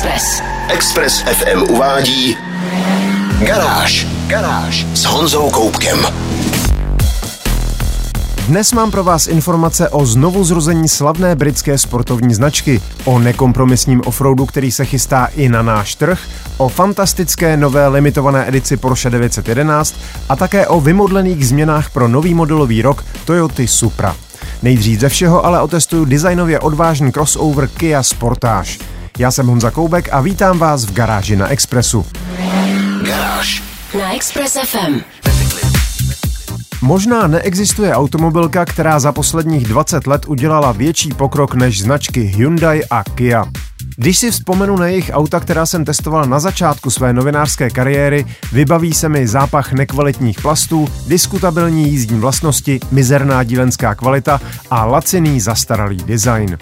Express. Express FM uvádí Garáž. Garáž s Honzou Koupkem. Dnes mám pro vás informace o znovu zrození slavné britské sportovní značky, o nekompromisním offroadu, který se chystá i na náš trh, o fantastické nové limitované edici Porsche 911 a také o vymodlených změnách pro nový modelový rok Toyota Supra. Nejdřív ze všeho ale otestuju designově odvážný crossover Kia Sportage. Já jsem Honza Koubek a vítám vás v garáži na Expressu. Garáž. Na Express FM. Možná neexistuje automobilka, která za posledních 20 let udělala větší pokrok než značky Hyundai a Kia. Když si vzpomenu na jejich auta, která jsem testoval na začátku své novinářské kariéry, vybaví se mi zápach nekvalitních plastů, diskutabilní jízdní vlastnosti, mizerná dílenská kvalita a laciný zastaralý design.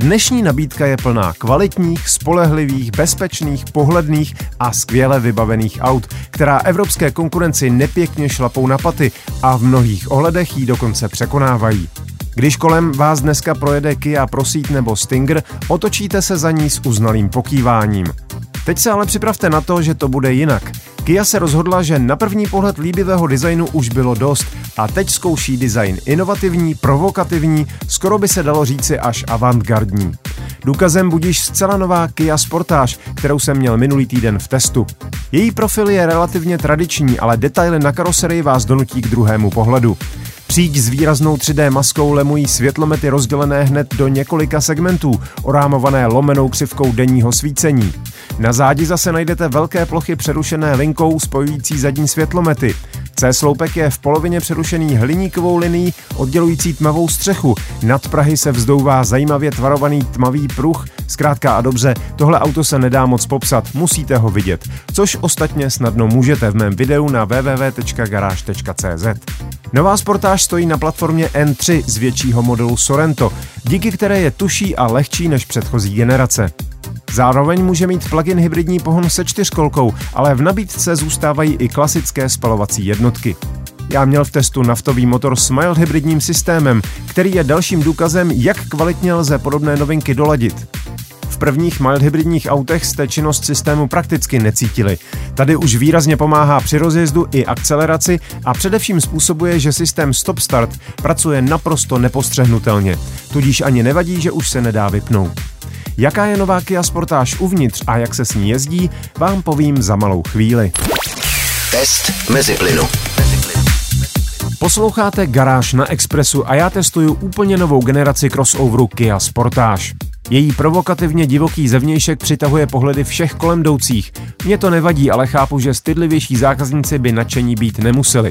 Dnešní nabídka je plná kvalitních, spolehlivých, bezpečných, pohledných a skvěle vybavených aut, která evropské konkurenci nepěkně šlapou na paty a v mnohých ohledech ji dokonce překonávají. Když kolem vás dneska projede Kia Proceed nebo Stinger, otočíte se za ní s uznalým pokýváním. Teď se ale připravte na to, že to bude jinak. Kia se rozhodla, že na první pohled líbivého designu už bylo dost a teď zkouší design inovativní, provokativní, skoro by se dalo říci až avantgardní. Důkazem budíš zcela nová Kia Sportage, kterou jsem měl minulý týden v testu. Její profil je relativně tradiční, ale detaily na karoserii vás donutí k druhému pohledu. Příď s výraznou 3D maskou lemují světlomety rozdělené hned do několika segmentů, orámované lomenou křivkou denního svícení. Na zádi zase najdete velké plochy přerušené linkou spojující zadní světlomety. C-sloupek je v polovině přerušený hliníkovou linií oddělující tmavou střechu. Nad Prahy se vzdouvá zajímavě tvarovaný tmavý pruh. Zkrátka a dobře, tohle auto se nedá moc popsat, musíte ho vidět. Což ostatně snadno můžete v mém videu na www.garage.cz. Nová sportáž stojí na platformě N3 z většího modelu Sorento, díky které je tuší a lehčí než předchozí generace. Zároveň může mít plug-in hybridní pohon se čtyřkolkou, ale v nabídce zůstávají i klasické spalovací jednotky. Já měl v testu naftový motor s mild hybridním systémem, který je dalším důkazem, jak kvalitně lze podobné novinky doladit. V prvních mild hybridních autech jste činnost systému prakticky necítili. Tady už výrazně pomáhá při rozjezdu i akceleraci a především způsobuje, že systém Stop Start pracuje naprosto nepostřehnutelně. Tudíž ani nevadí, že už se nedá vypnout. Jaká je nová Kia Sportage uvnitř a jak se s ní jezdí, vám povím za malou chvíli. Test mezi plynu. Posloucháte Garáž na Expressu a já testuju úplně novou generaci crossoveru Kia Sportage. Její provokativně divoký zevnějšek přitahuje pohledy všech kolem jdoucích. Mně to nevadí, ale chápu, že stydlivější zákazníci by nadšení být nemuseli.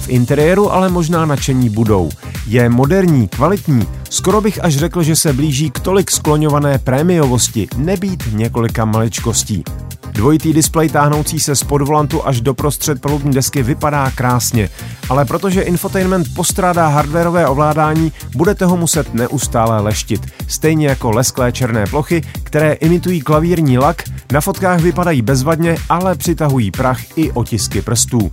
V interiéru ale možná nadšení budou. Je moderní, kvalitní, skoro bych až řekl, že se blíží k tolik skloňované prémiovosti, nebýt několika maličkostí. Dvojitý displej táhnoucí se z podvolantu až do prostřed palubní desky vypadá krásně, ale protože infotainment postrádá hardwareové ovládání, budete ho muset neustále leštit, stejně jako lesklé černé plochy, které imitují klavírní lak, na fotkách vypadají bezvadně, ale přitahují prach i otisky prstů.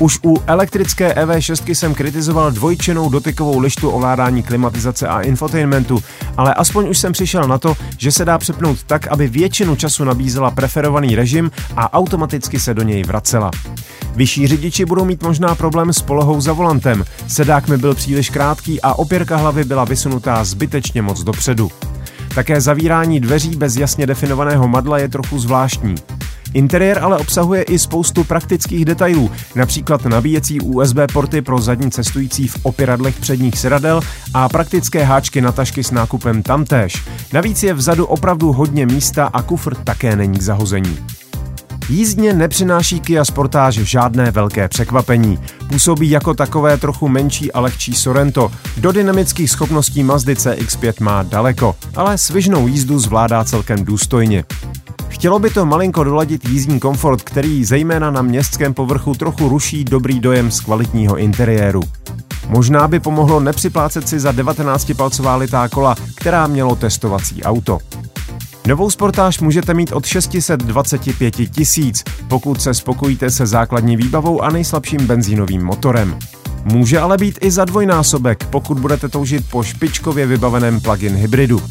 Už u elektrické EV6 jsem kritizoval dvojčenou dotykovou lištu ovládání klimatizace a infotainmentu, ale aspoň už jsem přišel na to, že se dá přepnout tak, aby většinu času nabízela preferovaný režim a automaticky se do něj vracela. Vyšší řidiči budou mít možná problém s polohou za volantem, sedák mi byl příliš krátký a opěrka hlavy byla vysunutá zbytečně moc dopředu. Také zavírání dveří bez jasně definovaného madla je trochu zvláštní. Interiér ale obsahuje i spoustu praktických detailů, například nabíjecí USB porty pro zadní cestující v opěradlech předních sedadel a praktické háčky na tašky s nákupem tamtéž. Navíc je vzadu opravdu hodně místa a kufr také není k zahození. Jízdně nepřináší Kia Sportage žádné velké překvapení. Působí jako takové trochu menší a lehčí Sorento. Do dynamických schopností Mazdy CX-5 má daleko, ale svižnou jízdu zvládá celkem důstojně. Chtělo by to malinko doladit jízdní komfort, který zejména na městském povrchu trochu ruší dobrý dojem z kvalitního interiéru. Možná by pomohlo nepřiplácet si za 19-palcová litá kola, která mělo testovací auto. Novou sportáž můžete mít od 625 tisíc, pokud se spokojíte se základní výbavou a nejslabším benzínovým motorem. Může ale být i za dvojnásobek, pokud budete toužit po špičkově vybaveném plug-in hybridu.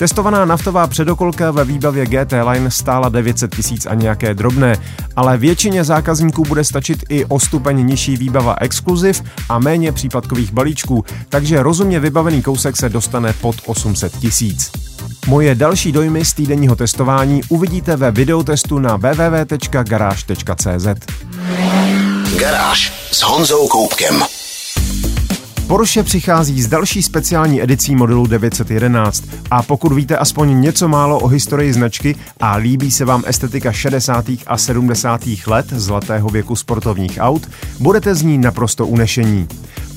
Testovaná naftová předokolka ve výbavě GT Line stála 900 tisíc a nějaké drobné, ale většině zákazníků bude stačit i o stupeň nižší výbava exkluziv a méně případkových balíčků, takže rozumně vybavený kousek se dostane pod 800 tisíc. Moje další dojmy z týdenního testování uvidíte ve videotestu na www.garage.cz. Garáž s Honzou Koupkem. Porsche přichází s další speciální edicí modelu 911 a pokud víte aspoň něco málo o historii značky a líbí se vám estetika 60. a 70. let zlatého věku sportovních aut, budete z ní naprosto unešení.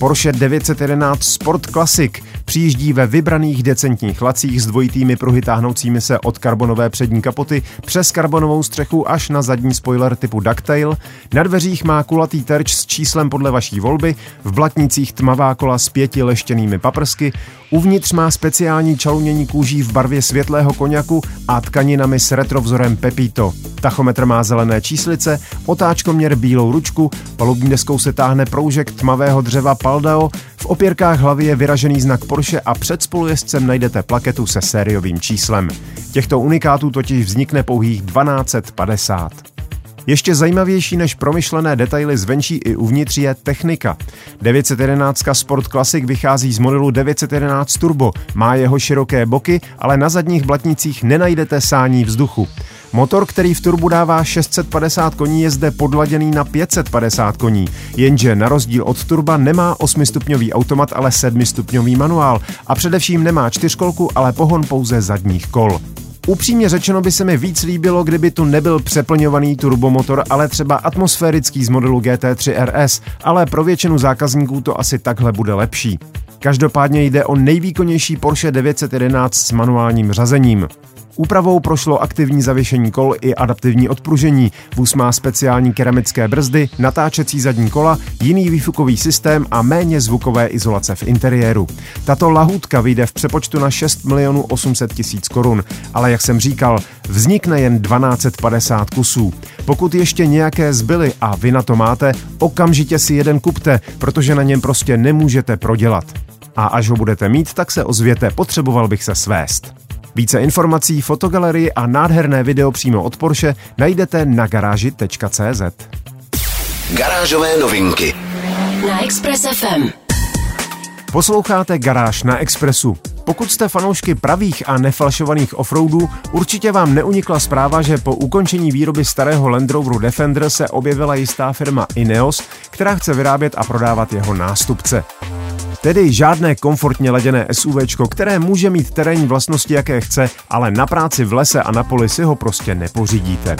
Porsche 911 Sport Classic přijíždí ve vybraných decentních lacích s dvojitými pruhy táhnoucími se od karbonové přední kapoty přes karbonovou střechu až na zadní spoiler typu Ducktail. Na dveřích má kulatý terč s číslem podle vaší volby, v blatnicích tmavá kola s pěti leštěnými paprsky, uvnitř má speciální čalunění kůží v barvě světlého koněku a tkaninami s retrovzorem Pepito. Tachometr má zelené číslice, otáčkoměr bílou ručku, palubní deskou se táhne proužek tmavého dřeva Paldao, v opěrkách hlavy je vyražený znak Porsche a před spolujezdcem najdete plaketu se sériovým číslem. Těchto unikátů totiž vznikne pouhých 1250. Ještě zajímavější než promyšlené detaily zvenčí i uvnitř je technika. 911 Sport Classic vychází z modelu 911 Turbo, má jeho široké boky, ale na zadních blatnicích nenajdete sání vzduchu. Motor, který v turbu dává 650 koní, je zde podladěný na 550 koní, jenže na rozdíl od turba nemá 8-stupňový automat, ale 7-stupňový manuál a především nemá čtyřkolku, ale pohon pouze zadních kol. Upřímně řečeno by se mi víc líbilo, kdyby tu nebyl přeplňovaný turbomotor, ale třeba atmosférický z modelu GT3 RS, ale pro většinu zákazníků to asi takhle bude lepší. Každopádně jde o nejvýkonnější Porsche 911 s manuálním řazením. Úpravou prošlo aktivní zavěšení kol i adaptivní odpružení. Vůz má speciální keramické brzdy, natáčecí zadní kola, jiný výfukový systém a méně zvukové izolace v interiéru. Tato lahůdka vyjde v přepočtu na 6 milionů 800 tisíc korun, ale jak jsem říkal, vznikne jen 1250 kusů. Pokud ještě nějaké zbyly a vy na to máte, okamžitě si jeden kupte, protože na něm prostě nemůžete prodělat. A až ho budete mít, tak se ozvěte, potřeboval bych se svést. Více informací, fotogalerii a nádherné video přímo od Porsche najdete na garáži.cz. Garážové novinky na Express FM. Posloucháte Garáž na Expressu. Pokud jste fanoušky pravých a nefalšovaných offroadů, určitě vám neunikla zpráva, že po ukončení výroby starého Land Roveru Defender se objevila jistá firma Ineos, která chce vyrábět a prodávat jeho nástupce. Tedy žádné komfortně laděné SUV, které může mít terénní vlastnosti, jaké chce, ale na práci v lese a na poli si ho prostě nepořídíte.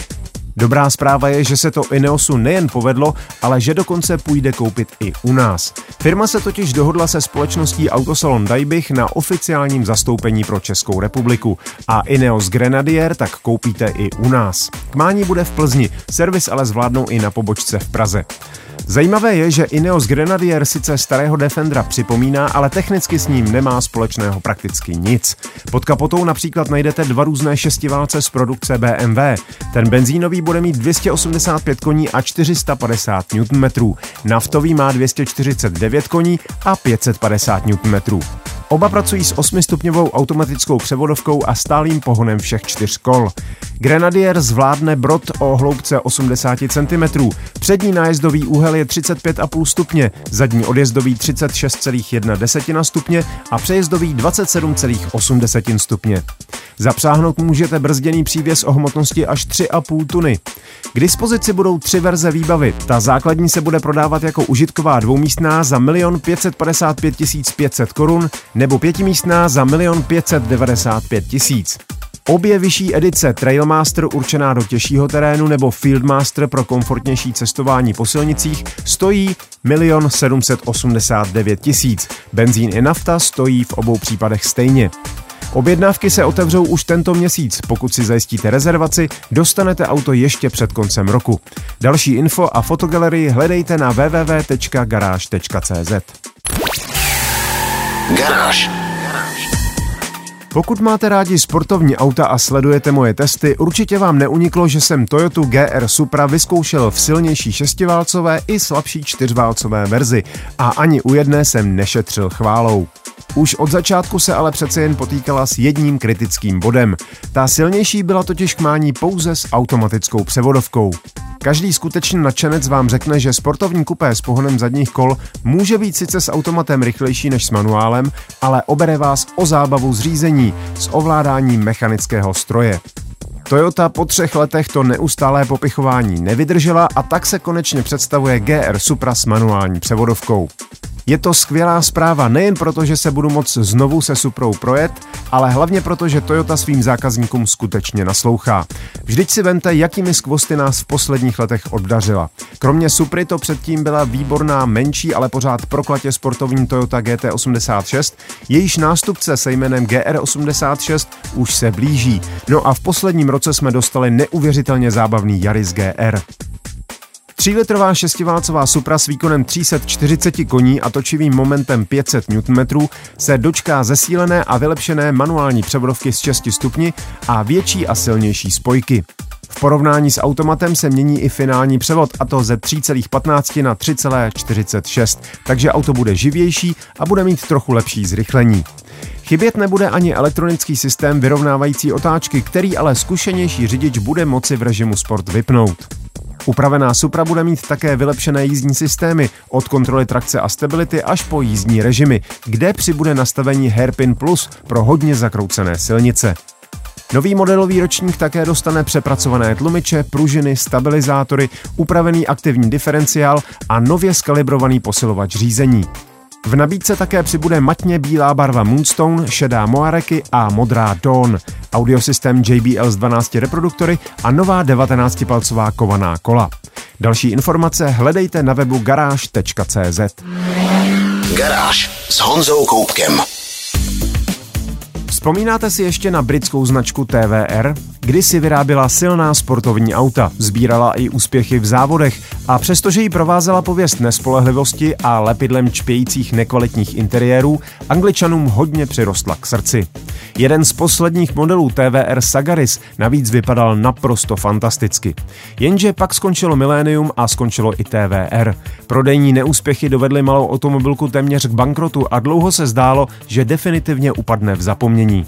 Dobrá zpráva je, že se to Ineosu nejen povedlo, ale že dokonce půjde koupit i u nás. Firma se totiž dohodla se společností Autosalon Daibich na oficiálním zastoupení pro Českou republiku a Ineos Grenadier tak koupíte i u nás. Kmání bude v Plzni, servis ale zvládnou i na pobočce v Praze. Zajímavé je, že Ineos Grenadier sice starého Defendera připomíná, ale technicky s ním nemá společného prakticky nic. Pod kapotou například najdete dva různé šestiválce z produkce BMW. Ten benzínový bude mít 285 koní a 450 Nm. Naftový má 249 koní a 550 Nm. Oba pracují s 8-stupňovou automatickou převodovkou a stálým pohonem všech čtyř kol. Grenadier zvládne brod o hloubce 80 cm. Přední nájezdový úhel je 35,5 stupně, zadní odjezdový 36,1 stupně a přejezdový 27,8 stupně. Zapřáhnout můžete brzděný přívěs o hmotnosti až 3,5 tuny. K dispozici budou tři verze výbavy. Ta základní se bude prodávat jako užitková dvoumístná za 1 555 500 korun nebo pětimístná za 1 595 tisíc. Obě vyšší edice Trailmaster určená do těžšího terénu nebo Fieldmaster pro komfortnější cestování po silnicích stojí 1 789 tisíc. Benzín i nafta stojí v obou případech stejně. Objednávky se otevřou už tento měsíc. Pokud si zajistíte rezervaci, dostanete auto ještě před koncem roku. Další info a fotogalerii hledejte na www.garage.cz. Garáž. Pokud máte rádi sportovní auta a sledujete moje testy, určitě vám neuniklo, že jsem Toyota GR Supra vyzkoušel v silnější šestiválcové i slabší čtyřválcové verzi a ani u jedné jsem nešetřil chválou. Už od začátku se ale přece jen potýkala s jedním kritickým bodem. Ta silnější byla totiž k mání pouze s automatickou převodovkou. Každý skutečný nadšenec vám řekne, že sportovní kupé s pohonem zadních kol může být sice s automatem rychlejší než s manuálem, ale obere vás o zábavu zřízení s ovládáním mechanického stroje. Toyota po třech letech to neustálé popichování nevydržela a tak se konečně představuje GR Supra s manuální převodovkou. Je to skvělá zpráva nejen proto, že se budu moc znovu se Suprou projet, ale hlavně proto, že Toyota svým zákazníkům skutečně naslouchá. Vždyť si vente, jakými skvosty nás v posledních letech obdařila. Kromě Supry to předtím byla výborná menší, ale pořád proklatě sportovní Toyota GT86, jejíž nástupce se jménem GR86 už se blíží. No a v posledním roce jsme dostali neuvěřitelně zábavný Yaris GR. 3-litrová šestiválcová Supra s výkonem 340 koní a točivým momentem 500 Nm se dočká zesílené a vylepšené manuální převodovky s 6 stupni a větší a silnější spojky. V porovnání s automatem se mění i finální převod, a to ze 3,15 na 3,46, takže auto bude živější a bude mít trochu lepší zrychlení. Chybět nebude ani elektronický systém vyrovnávající otáčky, který ale zkušenější řidič bude moci v režimu Sport vypnout. Upravená Supra bude mít také vylepšené jízdní systémy od kontroly trakce a stability až po jízdní režimy, kde přibude nastavení Hairpin Plus pro hodně zakroucené silnice. Nový modelový ročník také dostane přepracované tlumiče, pružiny, stabilizátory, upravený aktivní diferenciál a nově skalibrovaný posilovač řízení. V nabídce také přibude matně bílá barva Moonstone, šedá Moareky a modrá Dawn, audiosystém JBL s 12 reproduktory a nová 19-palcová kovaná kola. Další informace hledejte na webu garáž.cz. Garáž s Honzou Koupkem. Vzpomínáte si ještě na britskou značku TVR? Kdysi vyráběla silná sportovní auta, sbírala i úspěchy v závodech a přestože jí provázela pověst nespolehlivosti a lepidlem čpějících nekvalitních interiérů, angličanům hodně přirostla k srdci. Jeden z posledních modelů TVR Sagaris navíc vypadal naprosto fantasticky. Jenže pak skončilo milénium a skončilo i TVR. Prodejní neúspěchy dovedly malou automobilku téměř k bankrotu a dlouho se zdálo, že definitivně upadne v zapomnění.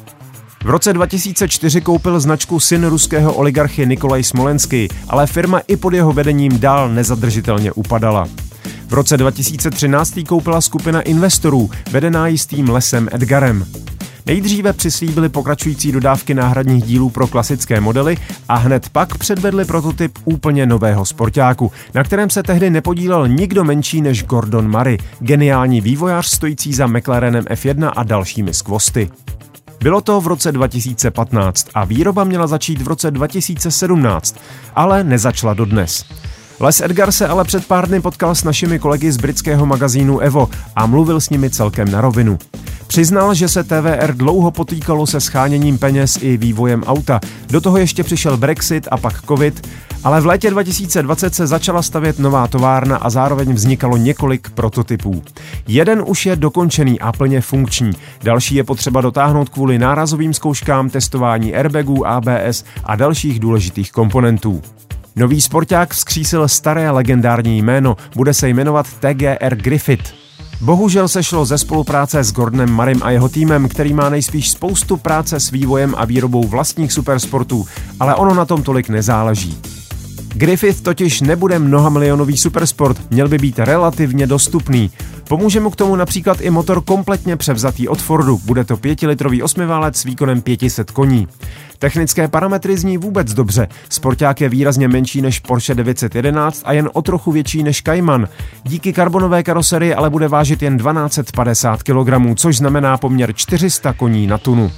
V roce 2004 koupil značku syn ruského oligarchy Nikolaj Smolensky, ale firma i pod jeho vedením dál nezadržitelně upadala. V roce 2013 koupila skupina investorů, vedená jistým Lesem Edgarem. Nejdříve přislíbili pokračující dodávky náhradních dílů pro klasické modely a hned pak předvedli prototyp úplně nového sportáku, na kterém se tehdy nepodílel nikdo menší než Gordon Murray, geniální vývojář stojící za McLarenem F1 a dalšími skvosty. Bylo to v roce 2015 a výroba měla začít v roce 2017, ale nezačala dodnes. Les Edgar se ale před pár dny potkal s našimi kolegy z britského magazínu Evo a mluvil s nimi celkem na rovinu. Přiznal, že se TVR dlouho potýkalo se scháněním peněz i vývojem auta. Do toho ještě přišel Brexit a pak Covid, ale v létě 2020 se začala stavět nová továrna a zároveň vznikalo několik prototypů. Jeden už je dokončený a plně funkční, další je potřeba dotáhnout kvůli nárazovým zkouškám, testování airbagů, ABS a dalších důležitých komponentů. Nový sporták vzkřísil staré legendární jméno, bude se jmenovat TGR Griffith. Bohužel se šlo ze spolupráce s Gordonem Marim a jeho týmem, který má nejspíš spoustu práce s vývojem a výrobou vlastních supersportů, ale ono na tom tolik nezáleží. Griffith totiž nebude mnohamilionový supersport, měl by být relativně dostupný. Pomůže mu k tomu například i motor kompletně převzatý od Fordu, bude to 5-litrový osmiválec s výkonem 500 koní. Technické parametry zní vůbec dobře. Sporták je výrazně menší než Porsche 911 a jen o trochu větší než Cayman. Díky karbonové karoserii ale bude vážit jen 1250 kg, což znamená poměr 400 koní na tunu.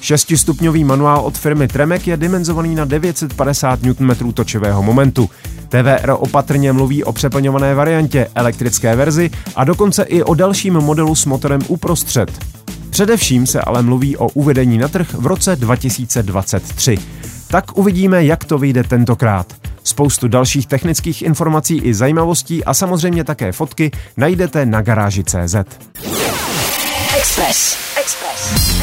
Šestistupňový manuál od firmy Tremek je dimenzovaný na 950 Nm točivého momentu. TVR opatrně mluví o přeplňované variantě, elektrické verzi a dokonce i o dalším modelu s motorem uprostřed. Především se ale mluví o uvedení na trh v roce 2023. Tak uvidíme, jak to vyjde tentokrát. Spoustu dalších technických informací i zajímavostí a samozřejmě také fotky najdete na garáži.cz. Express. Express.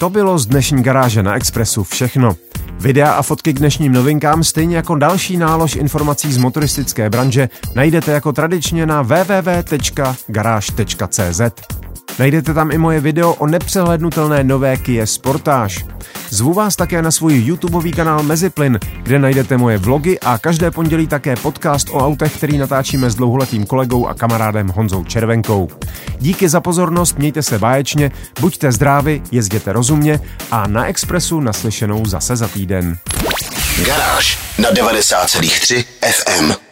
To bylo z dnešní garáže na Expressu všechno. Videa a fotky k dnešním novinkám, stejně jako další nálož informací z motoristické branže, najdete jako tradičně na www.garage.cz. Najdete tam i moje video o nepřehlednutelné nové Kia Sportage. Zvu vás také na svůj YouTubeový kanál Meziplyn, kde najdete moje vlogy a každé pondělí také podcast o autech, který natáčíme s dlouholetým kolegou a kamarádem Honzou Červenkou. Díky za pozornost, mějte se báječně, buďte zdraví, jezděte rozumně a na Expressu naslyšenou zase za týden. Garáž na 90,3 FM.